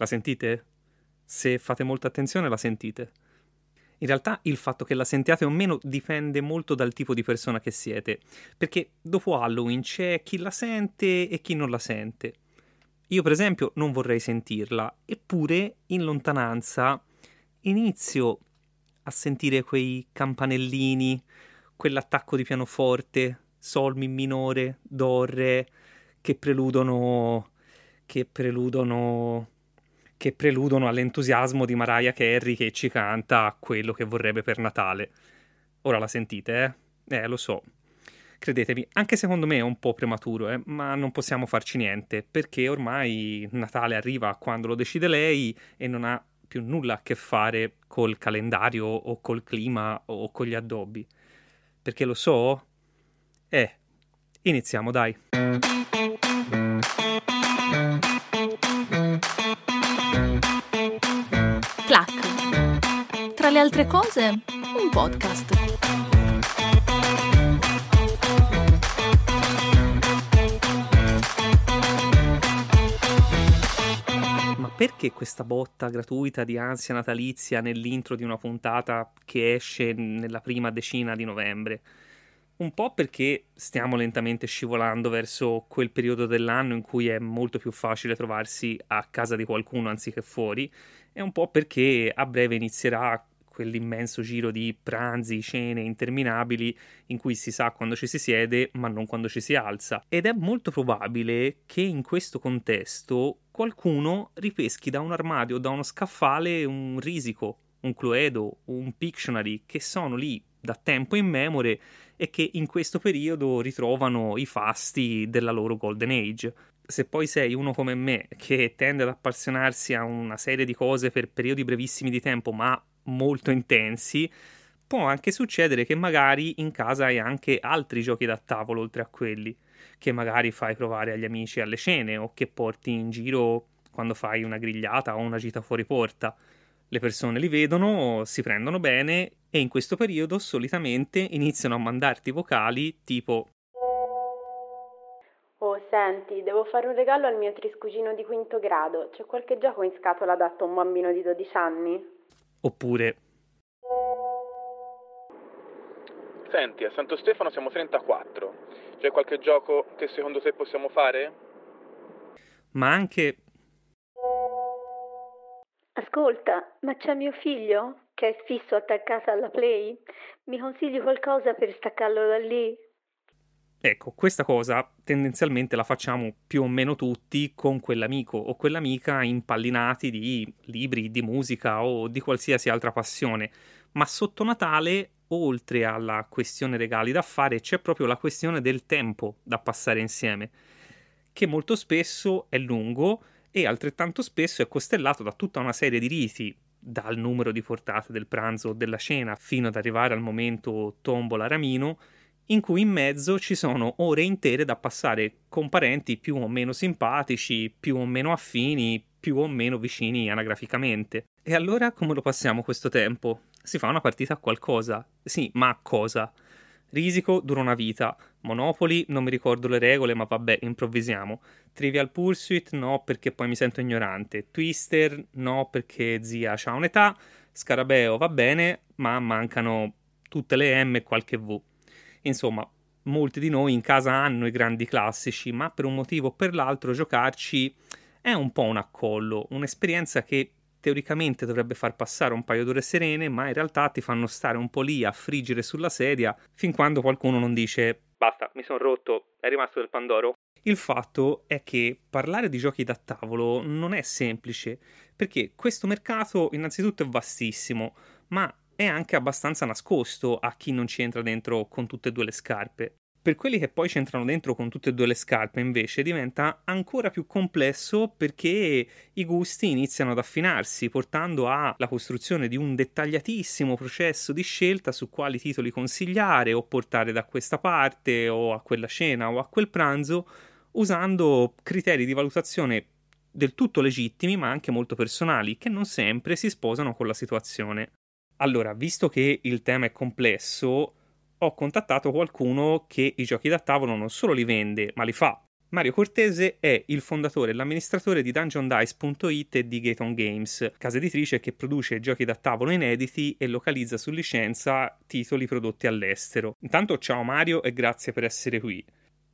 La sentite? Se fate molta attenzione la sentite. In realtà il fatto che la sentiate o meno dipende molto dal tipo di persona che siete, perché dopo Halloween c'è chi la sente e chi non la sente. Io per esempio non vorrei sentirla, eppure in lontananza inizio a sentire quei campanellini, quell'attacco di pianoforte, sol mi minore, do re, che preludono che preludono che preludono all'entusiasmo di Mariah Carey che ci canta quello che vorrebbe per Natale. Ora la sentite, eh? Eh, lo so. Credetemi, anche secondo me è un po' prematuro, eh? ma non possiamo farci niente, perché ormai Natale arriva quando lo decide lei e non ha più nulla a che fare col calendario o col clima o con gli addobbi. Perché lo so? Eh, iniziamo dai. Altre cose, un podcast. Ma perché questa botta gratuita di ansia natalizia nell'intro di una puntata che esce nella prima decina di novembre? Un po' perché stiamo lentamente scivolando verso quel periodo dell'anno in cui è molto più facile trovarsi a casa di qualcuno anziché fuori, e un po' perché a breve inizierà quell'immenso giro di pranzi, cene interminabili in cui si sa quando ci si siede ma non quando ci si alza. Ed è molto probabile che in questo contesto qualcuno ripeschi da un armadio o da uno scaffale un risico, un cluedo, un Pictionary che sono lì da tempo in memore e che in questo periodo ritrovano i fasti della loro Golden Age. Se poi sei uno come me che tende ad appassionarsi a una serie di cose per periodi brevissimi di tempo ma molto intensi, può anche succedere che magari in casa hai anche altri giochi da tavolo oltre a quelli, che magari fai provare agli amici alle cene o che porti in giro quando fai una grigliata o una gita fuori porta. Le persone li vedono, si prendono bene e in questo periodo solitamente iniziano a mandarti vocali tipo Oh, senti, devo fare un regalo al mio triscugino di quinto grado. C'è qualche gioco in scatola adatto a un bambino di 12 anni? Oppure Senti, a Santo Stefano siamo 34. C'è qualche gioco che secondo te possiamo fare? Ma anche Ascolta, ma c'è mio figlio che è fisso attaccato alla Play? Mi consigli qualcosa per staccarlo da lì? Ecco, questa cosa tendenzialmente la facciamo più o meno tutti con quell'amico o quell'amica impallinati di libri, di musica o di qualsiasi altra passione. Ma sotto Natale, oltre alla questione regali da fare, c'è proprio la questione del tempo da passare insieme, che molto spesso è lungo e altrettanto spesso è costellato da tutta una serie di riti, dal numero di portate del pranzo o della cena fino ad arrivare al momento tombola ramino, in cui in mezzo ci sono ore intere da passare con parenti più o meno simpatici, più o meno affini, più o meno vicini anagraficamente. E allora come lo passiamo questo tempo? Si fa una partita a qualcosa. Sì, ma a cosa? Risico dura una vita. Monopoli non mi ricordo le regole, ma vabbè, improvvisiamo. Trivial Pursuit no, perché poi mi sento ignorante. Twister no, perché zia ha un'età. Scarabeo va bene, ma mancano tutte le M e qualche V. Insomma, molti di noi in casa hanno i grandi classici, ma per un motivo o per l'altro giocarci è un po' un accollo, un'esperienza che teoricamente dovrebbe far passare un paio d'ore serene, ma in realtà ti fanno stare un po' lì a friggere sulla sedia fin quando qualcuno non dice basta, mi sono rotto, è rimasto del Pandoro. Il fatto è che parlare di giochi da tavolo non è semplice, perché questo mercato innanzitutto è vastissimo, ma è anche abbastanza nascosto a chi non ci entra dentro con tutte e due le scarpe. Per quelli che poi ci entrano dentro con tutte e due le scarpe, invece, diventa ancora più complesso perché i gusti iniziano ad affinarsi, portando alla costruzione di un dettagliatissimo processo di scelta su quali titoli consigliare o portare da questa parte o a quella cena o a quel pranzo, usando criteri di valutazione del tutto legittimi ma anche molto personali, che non sempre si sposano con la situazione. Allora, visto che il tema è complesso, ho contattato qualcuno che i giochi da tavolo non solo li vende, ma li fa. Mario Cortese è il fondatore e l'amministratore di DungeonDice.it e di Gaton Games, casa editrice che produce giochi da tavolo inediti e localizza su licenza titoli prodotti all'estero. Intanto ciao Mario e grazie per essere qui.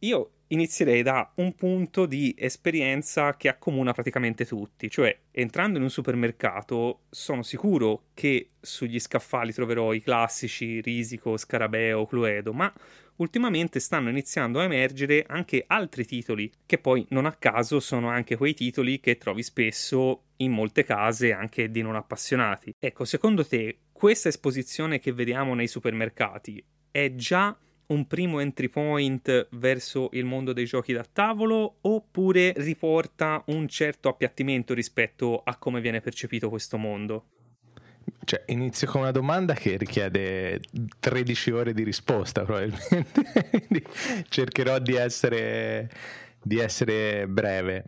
Io inizierei da un punto di esperienza che accomuna praticamente tutti, cioè entrando in un supermercato sono sicuro che sugli scaffali troverò i classici Risico, Scarabeo, Cluedo, ma ultimamente stanno iniziando a emergere anche altri titoli, che poi non a caso sono anche quei titoli che trovi spesso in molte case anche di non appassionati. Ecco, secondo te questa esposizione che vediamo nei supermercati è già un primo entry point verso il mondo dei giochi da tavolo oppure riporta un certo appiattimento rispetto a come viene percepito questo mondo? Cioè, inizio con una domanda che richiede 13 ore di risposta, probabilmente. Quindi cercherò di essere, di essere breve.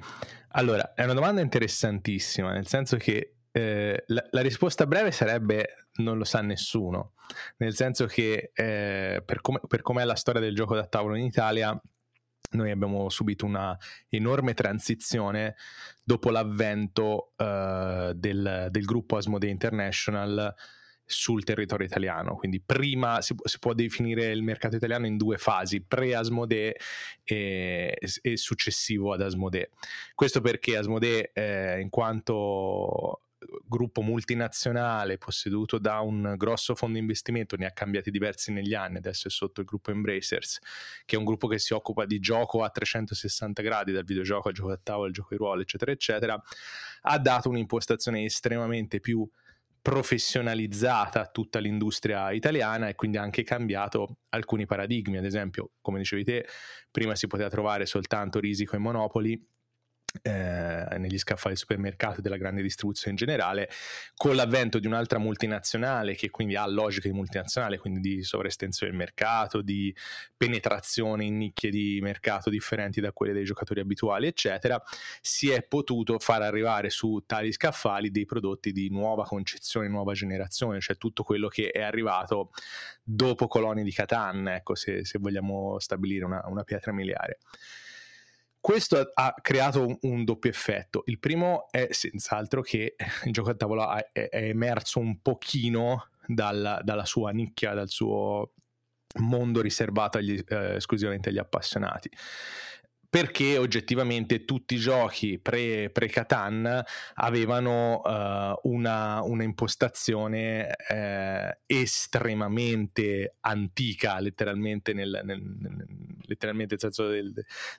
Allora, è una domanda interessantissima, nel senso che eh, la, la, risposta breve sarebbe non lo sa nessuno, nel senso che eh, per, com- per com'è la storia del gioco da tavolo in Italia, noi abbiamo subito una enorme transizione dopo l'avvento uh, del, del, gruppo Asmodee International sul territorio italiano. Quindi prima si, si, può definire il mercato italiano in due fasi, pre-Asmodee e, e successivo ad Asmodee. Questo perché Asmodee, eh, in quanto gruppo multinazionale posseduto da un grosso fondo investimento, ne ha cambiati diversi negli anni, adesso è sotto il gruppo Embracers, che è un gruppo che si occupa di gioco a 360 gradi, dal videogioco al gioco da tavola, al gioco di ruolo, eccetera, eccetera, ha dato un'impostazione estremamente più professionalizzata a tutta l'industria italiana e quindi ha anche cambiato alcuni paradigmi, ad esempio, come dicevi te, prima si poteva trovare soltanto Risico e Monopoli, eh, negli scaffali del supermercato e della grande distribuzione in generale, con l'avvento di un'altra multinazionale che quindi ha logica di multinazionale, quindi di sovraestensione del mercato, di penetrazione in nicchie di mercato differenti da quelle dei giocatori abituali, eccetera, si è potuto far arrivare su tali scaffali dei prodotti di nuova concezione, nuova generazione, cioè tutto quello che è arrivato dopo Colonie di Catan, ecco, se, se vogliamo stabilire una, una pietra miliare. Questo ha creato un, un, doppio effetto. Il primo è senz'altro che il gioco a tavola è, è emerso un pochino dalla, dalla, sua nicchia, dal suo mondo riservato agli, eh, esclusivamente agli appassionati perché oggettivamente tutti i giochi pre, pre-Catan avevano uh, una, una, impostazione eh, estremamente antica, letteralmente nel, nel, nel, letteralmente nel senso del,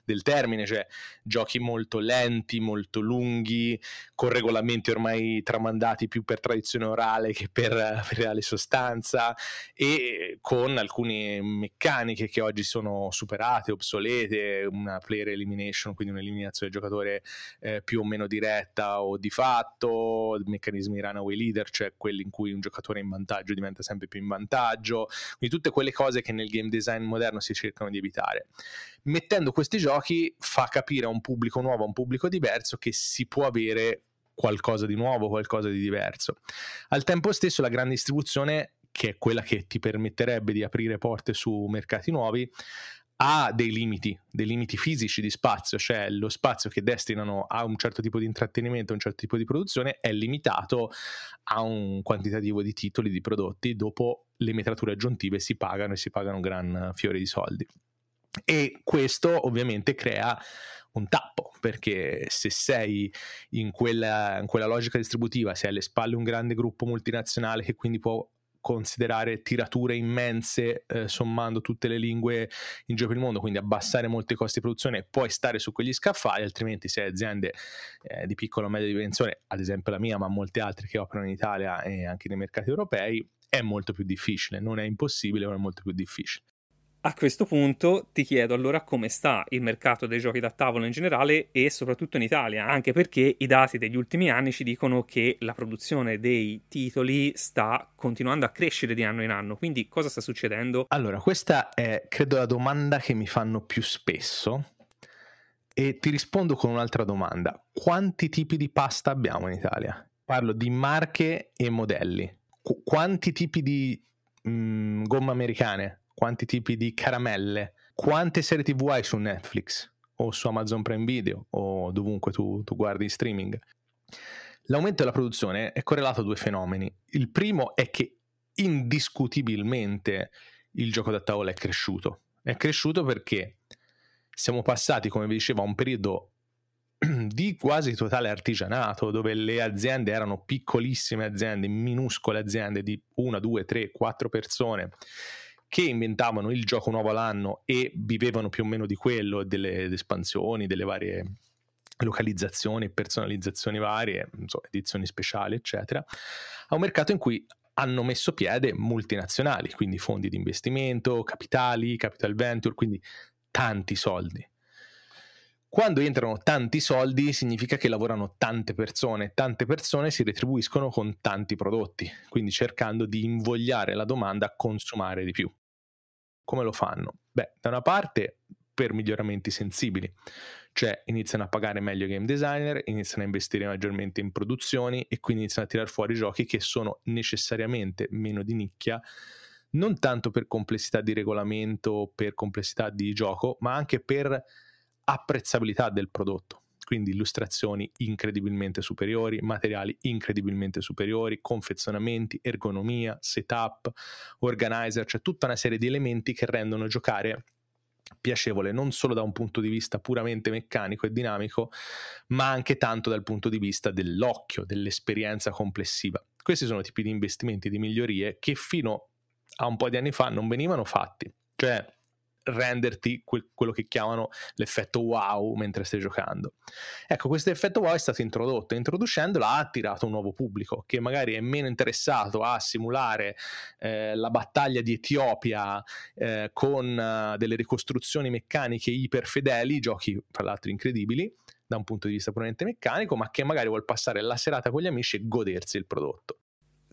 del, termine, cioè giochi molto lenti, molto lunghi, con regolamenti ormai tramandati più per tradizione orale che per, per reale sostanza e con alcune meccaniche che oggi sono superate, obsolete, una play player elimination, quindi un'eliminazione del giocatore eh, più o meno diretta o di fatto, meccanismi runaway leader, cioè quelli in cui un giocatore in vantaggio diventa sempre più in vantaggio, quindi tutte quelle cose che nel game design moderno si cercano di evitare. Mettendo questi giochi fa capire a un pubblico nuovo, a un pubblico diverso che si può avere qualcosa di nuovo, qualcosa di diverso. Al tempo stesso la grande distribuzione che è quella che ti permetterebbe di aprire porte su mercati nuovi, ha dei limiti, dei limiti fisici di spazio, cioè lo spazio che destinano a un certo tipo di intrattenimento, a un certo tipo di produzione è limitato a un quantitativo di titoli, di prodotti, dopo le metrature aggiuntive si pagano e si pagano un gran fiore di soldi. E questo ovviamente crea un tappo, perché se sei in quella, in quella logica distributiva, se hai alle spalle un grande gruppo multinazionale che quindi può considerare tirature immense eh, sommando tutte le lingue in giro per il mondo, quindi abbassare molti costi di produzione e poi stare su quegli scaffali, altrimenti se aziende eh, di piccola o media dimensione, ad esempio la mia, ma molte altre che operano in Italia e anche nei mercati europei, è molto più difficile, non è impossibile, ma è molto più difficile. A questo punto ti chiedo allora come sta il mercato dei giochi da tavolo in generale e soprattutto in Italia, anche perché i dati degli ultimi anni ci dicono che la produzione dei titoli sta continuando a crescere di anno in anno. Quindi cosa sta succedendo? Allora, questa è credo la domanda che mi fanno più spesso e ti rispondo con un'altra domanda. Quanti tipi di pasta abbiamo in Italia? Parlo di marche e modelli. Qu- quanti tipi di mh, mm, gomme americane? Quanti tipi di caramelle, quante serie tv hai su Netflix, o su Amazon Prime Video o dovunque tu, tu guardi streaming. L'aumento della produzione è correlato a due fenomeni. Il primo è che indiscutibilmente il gioco da tavola è cresciuto. È cresciuto perché siamo passati, come vi dicevo, a un periodo di quasi totale artigianato, dove le aziende erano piccolissime aziende, minuscole aziende di una, due, tre, quattro persone che inventavano il gioco nuovo all'anno e vivevano più o meno di quello, delle espansioni, delle varie localizzazioni, personalizzazioni varie, so, edizioni speciali, eccetera, a un mercato in cui hanno messo piede multinazionali, quindi fondi di investimento, capitali, capital venture, quindi tanti soldi. Quando entrano tanti soldi significa che lavorano tante persone, tante persone si retribuiscono con tanti prodotti, quindi cercando di invogliare la domanda a consumare di più. Come lo fanno? Beh, da una parte per miglioramenti sensibili, cioè iniziano a pagare meglio i game designer, iniziano a investire maggiormente in produzioni e quindi iniziano a tirare fuori giochi che sono necessariamente meno di nicchia, non tanto per complessità di regolamento, per complessità di gioco, ma anche per apprezzabilità del prodotto. Quindi illustrazioni incredibilmente superiori, materiali incredibilmente superiori, confezionamenti, ergonomia, setup, organizer, cioè tutta una serie di elementi che rendono giocare piacevole non solo da un punto di vista puramente meccanico e dinamico, ma anche tanto dal punto di vista dell'occhio, dell'esperienza complessiva. Questi sono tipi di investimenti di migliorie che fino a un po' di anni fa non venivano fatti. Cioè, renderti que- quello che chiamano l'effetto wow mentre stai giocando. Ecco, questo effetto wow è stato introdotto e introducendolo ha attirato un nuovo pubblico che magari è meno interessato a simulare eh, la battaglia di Etiopia eh, con uh, delle ricostruzioni meccaniche iperfedeli, giochi tra l'altro incredibili da un punto di vista puramente meccanico, ma che magari vuole passare la serata con gli amici e godersi il prodotto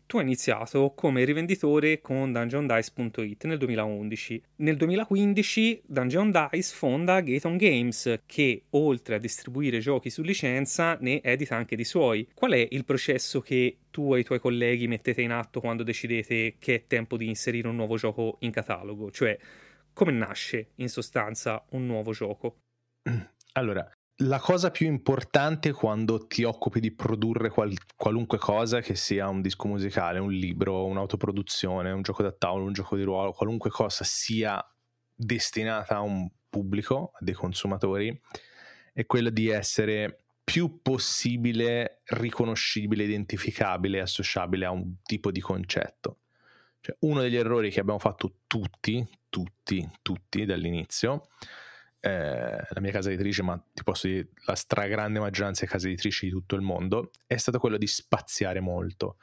tu hai iniziato come rivenditore con DungeonDice.it nel 2011. Nel 2015 Dungeon Dice fonda Gaton Games, che oltre a distribuire giochi su licenza ne edita anche di suoi. Qual è il processo che tu e i tuoi colleghi mettete in atto quando decidete che è tempo di inserire un nuovo gioco in catalogo? Cioè, come nasce in sostanza un nuovo gioco? Allora, la cosa più importante quando ti occupi di produrre qual- qualunque cosa, che sia un disco musicale, un libro, un'autoproduzione, un gioco da tavolo, un gioco di ruolo, qualunque cosa sia destinata a un pubblico, a dei consumatori, è quella di essere più possibile riconoscibile, identificabile, associabile a un tipo di concetto. Cioè, uno degli errori che abbiamo fatto tutti, tutti, tutti dall'inizio, eh, la mia casa editrice, ma ti posso dire la stragrande maggioranza delle case editrici di tutto il mondo, è stato quello di spaziare molto.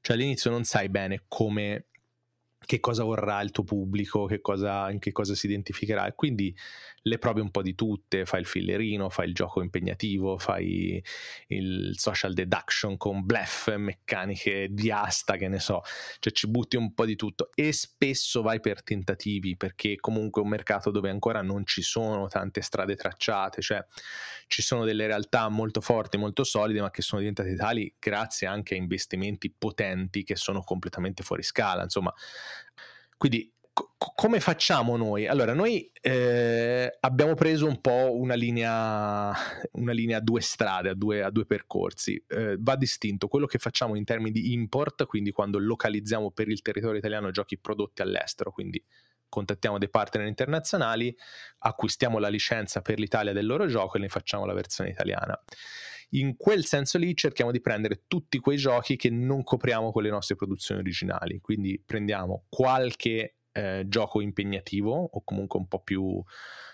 Cioè all'inizio non sai bene come che cosa vorrà il tuo pubblico, che cosa, in che cosa si identificherà. E quindi le provi un po' di tutte, fai il fillerino, fai il gioco impegnativo, fai il social deduction con bluff, meccaniche di asta, che ne so, cioè ci butti un po' di tutto. E spesso vai per tentativi perché comunque è un mercato dove ancora non ci sono tante strade tracciate, cioè ci sono delle realtà molto forti, molto solide, ma che sono diventate tali grazie anche a investimenti potenti che sono completamente fuori scala, insomma quindi co- come facciamo noi? Allora, noi eh, abbiamo preso un po' una linea, una linea a due strade, a due, a due percorsi. Eh, va distinto quello che facciamo in termini di import, quindi quando localizziamo per il territorio italiano giochi prodotti all'estero, quindi contattiamo dei partner internazionali, acquistiamo la licenza per l'Italia del loro gioco e ne facciamo la versione italiana in quel senso lì cerchiamo di prendere tutti quei giochi che non copriamo con le nostre produzioni originali, quindi prendiamo qualche eh, gioco impegnativo o comunque un po' più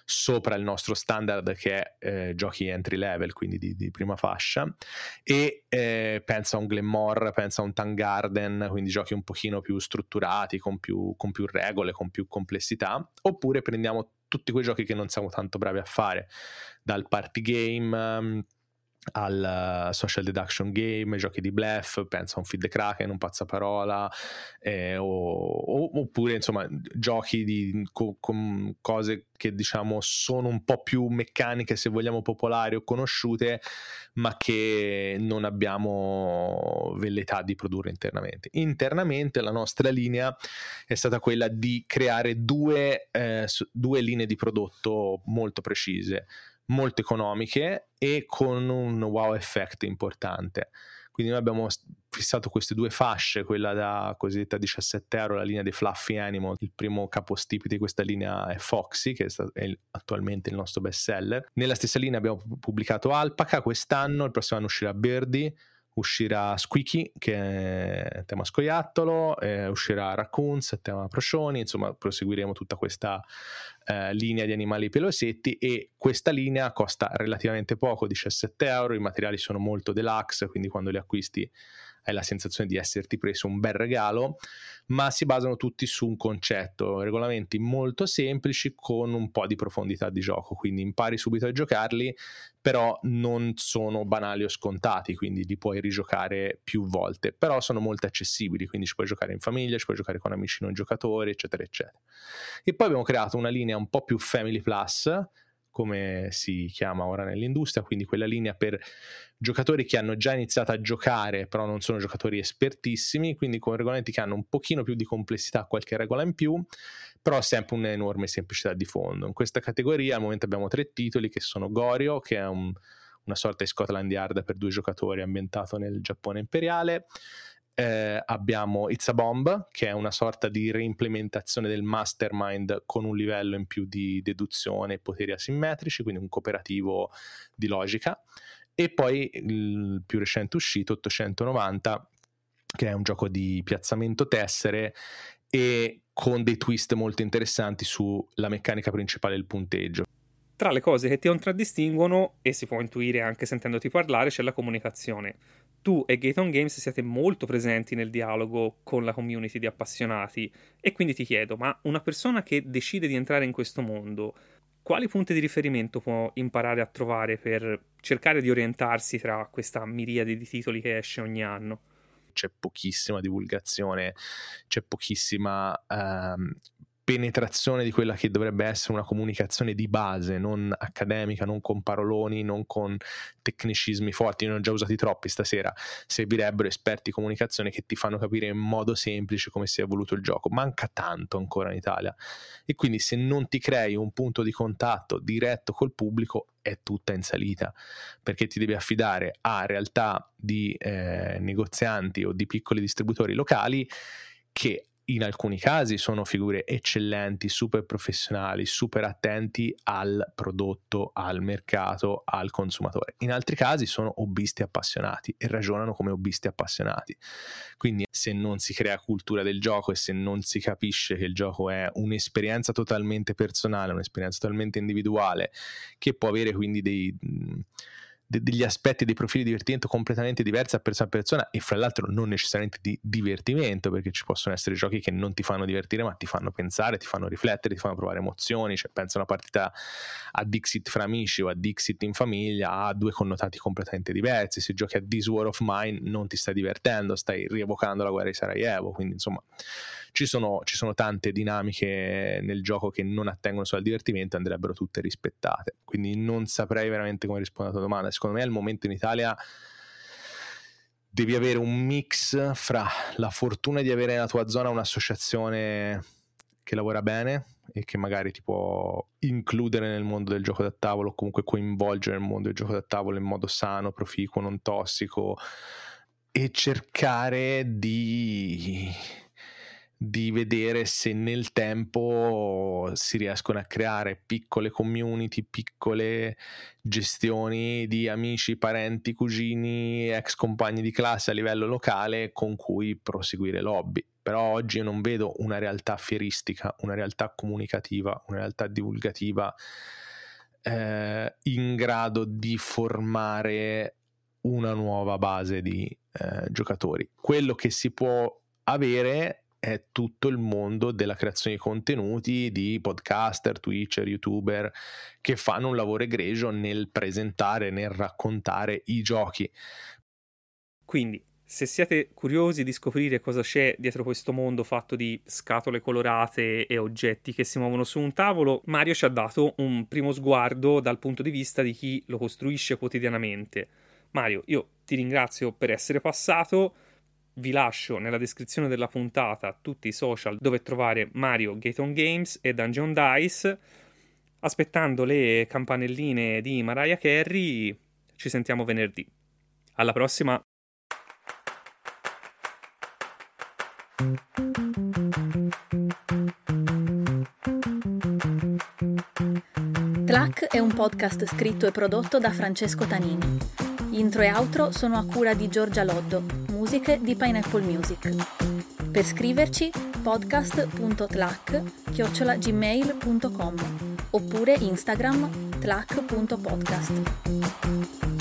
sopra il nostro standard che è eh, giochi entry level, quindi di, di prima fascia, e eh, pensa a un Glenmore, pensa a un Tangarden, quindi giochi un pochino più strutturati, con più, con più regole, con più complessità, oppure prendiamo tutti quei giochi che non siamo tanto bravi a fare, dal party game al social deduction game, giochi di bluff, penso a un feed kraken, un pazzaparola, eh, o, oppure insomma giochi di, con, con, cose che diciamo sono un po' più meccaniche se vogliamo popolari o conosciute, ma che non abbiamo velletà di produrre internamente. Internamente la nostra linea è stata quella di creare due, eh, due linee di prodotto molto precise molto economiche e con un wow effect importante. Quindi noi abbiamo fissato queste due fasce, quella da cosiddetta 17 euro, la linea dei Fluffy Animal, il primo capostipite di questa linea è Foxy, che è, attualmente il nostro best seller. Nella stessa linea abbiamo pubblicato Alpaca quest'anno, il prossimo anno uscirà Birdie, uscirà Squeaky che è tema scoiattolo, eh, uscirà Raccoons, tema procioni, insomma proseguiremo tutta questa eh, linea di animali pelosetti e questa linea costa relativamente poco, 17 euro, i materiali sono molto deluxe, quindi quando li acquisti hai la sensazione di esserti preso un bel regalo, ma si basano tutti su un concetto, regolamenti molto semplici con un po' di profondità di gioco, quindi impari subito a giocarli, però non sono banali o scontati, quindi li puoi rigiocare più volte, però sono molto accessibili, quindi ci puoi giocare in famiglia, ci puoi giocare con amici non giocatori, eccetera, eccetera. E poi abbiamo creato una linea un po' più Family Plus, come si chiama ora nell'industria, quindi quella linea per giocatori che hanno già iniziato a giocare, però non sono giocatori espertissimi, quindi con regolamenti che hanno un pochino più di complessità, qualche regola in più, però sempre un'enorme semplicità di fondo. In questa categoria al momento abbiamo tre titoli che sono Gorio, che è un, una sorta di Scotland Yard per due giocatori ambientato nel Giappone imperiale, eh, abbiamo It's a Bomb, che è una sorta di reimplementazione del mastermind con un livello in più di deduzione e poteri asimmetrici, quindi un cooperativo di logica. E poi il più recente uscito, 890, che è un gioco di piazzamento tessere e con dei twist molto interessanti sulla meccanica principale del punteggio. Tra le cose che ti contraddistinguono, e si può intuire anche sentendoti parlare, c'è la comunicazione tu e Gaton Games siete molto presenti nel dialogo con la community di appassionati e quindi ti chiedo, ma una persona che decide di entrare in questo mondo, quali punti di riferimento può imparare a trovare per cercare di orientarsi tra questa miriade di titoli che esce ogni anno? C'è pochissima divulgazione, c'è pochissima ehm, penetrazione di quella che dovrebbe essere una comunicazione di base, non accademica, non con paroloni, non con tecnicismi forti, ne ho già usati troppi stasera, servirebbero esperti di comunicazione che ti fanno capire in modo semplice come si è evoluto il gioco. Manca tanto ancora in Italia. E quindi se non ti crei un punto di contatto diretto col pubblico è tutta in salita. Perché ti devi affidare a realtà di eh, negozianti o di piccoli distributori locali che in alcuni casi sono figure eccellenti, super professionali, super attenti al prodotto, al mercato, al consumatore. In altri casi sono hobbisti appassionati e ragionano come hobbisti appassionati. Quindi se non si crea cultura del gioco e se non si capisce che il gioco è un'esperienza totalmente personale, un'esperienza totalmente individuale, che può avere quindi dei de- degli aspetti, dei profili di divertimento completamente diversi a persona a persona e fra l'altro non necessariamente di divertimento perché ci possono essere giochi che non ti fanno divertire ma ti fanno pensare, ti fanno riflettere, ti fanno provare emozioni, cioè penso a una partita a Dixit fra amici o a Dixit in famiglia ha due connotati completamente diversi, se giochi a This War of Mine non ti stai divertendo, stai rievocando la guerra di Sarajevo, quindi insomma ci sono, ci sono tante dinamiche nel gioco che non attengono solo al divertimento e andrebbero tutte rispettate. Quindi non saprei veramente come rispondere alla tua domanda. Secondo me al momento in Italia devi avere un mix fra la fortuna di avere nella tua zona un'associazione che lavora bene e che magari ti può includere nel mondo del gioco da tavolo o comunque coinvolgere nel mondo del gioco da tavolo in modo sano, proficuo, non tossico e cercare di di vedere se nel tempo si riescono a creare piccole community, piccole gestioni di amici, parenti, cugini, ex compagni di classe a livello locale con cui proseguire l'hobby. Però oggi non vedo una realtà fieristica, una realtà comunicativa, una realtà divulgativa eh, in grado di formare una nuova base di eh, giocatori. Quello che si può avere è tutto il mondo della creazione di contenuti di podcaster, twitcher, youtuber che fanno un lavoro egregio nel presentare, nel raccontare i giochi. Quindi, se siete curiosi di scoprire cosa c'è dietro questo mondo fatto di scatole colorate e oggetti che si muovono su un tavolo, Mario ci ha dato un primo sguardo dal punto di vista di chi lo costruisce quotidianamente. Mario, io ti ringrazio per essere passato vi lascio nella descrizione della puntata tutti i social dove trovare Mario Gaton Games e Dungeon Dice. Aspettando le campanelline di Mariah Carey, ci sentiamo venerdì. Alla prossima! Tlac è un podcast scritto e prodotto da Francesco Tanini. Intro e outro sono a cura di Giorgia Loddo, musiche di Pineapple Music. Per scriverci podcast.tlac-gmail.com oppure Instagram tlac.podcast.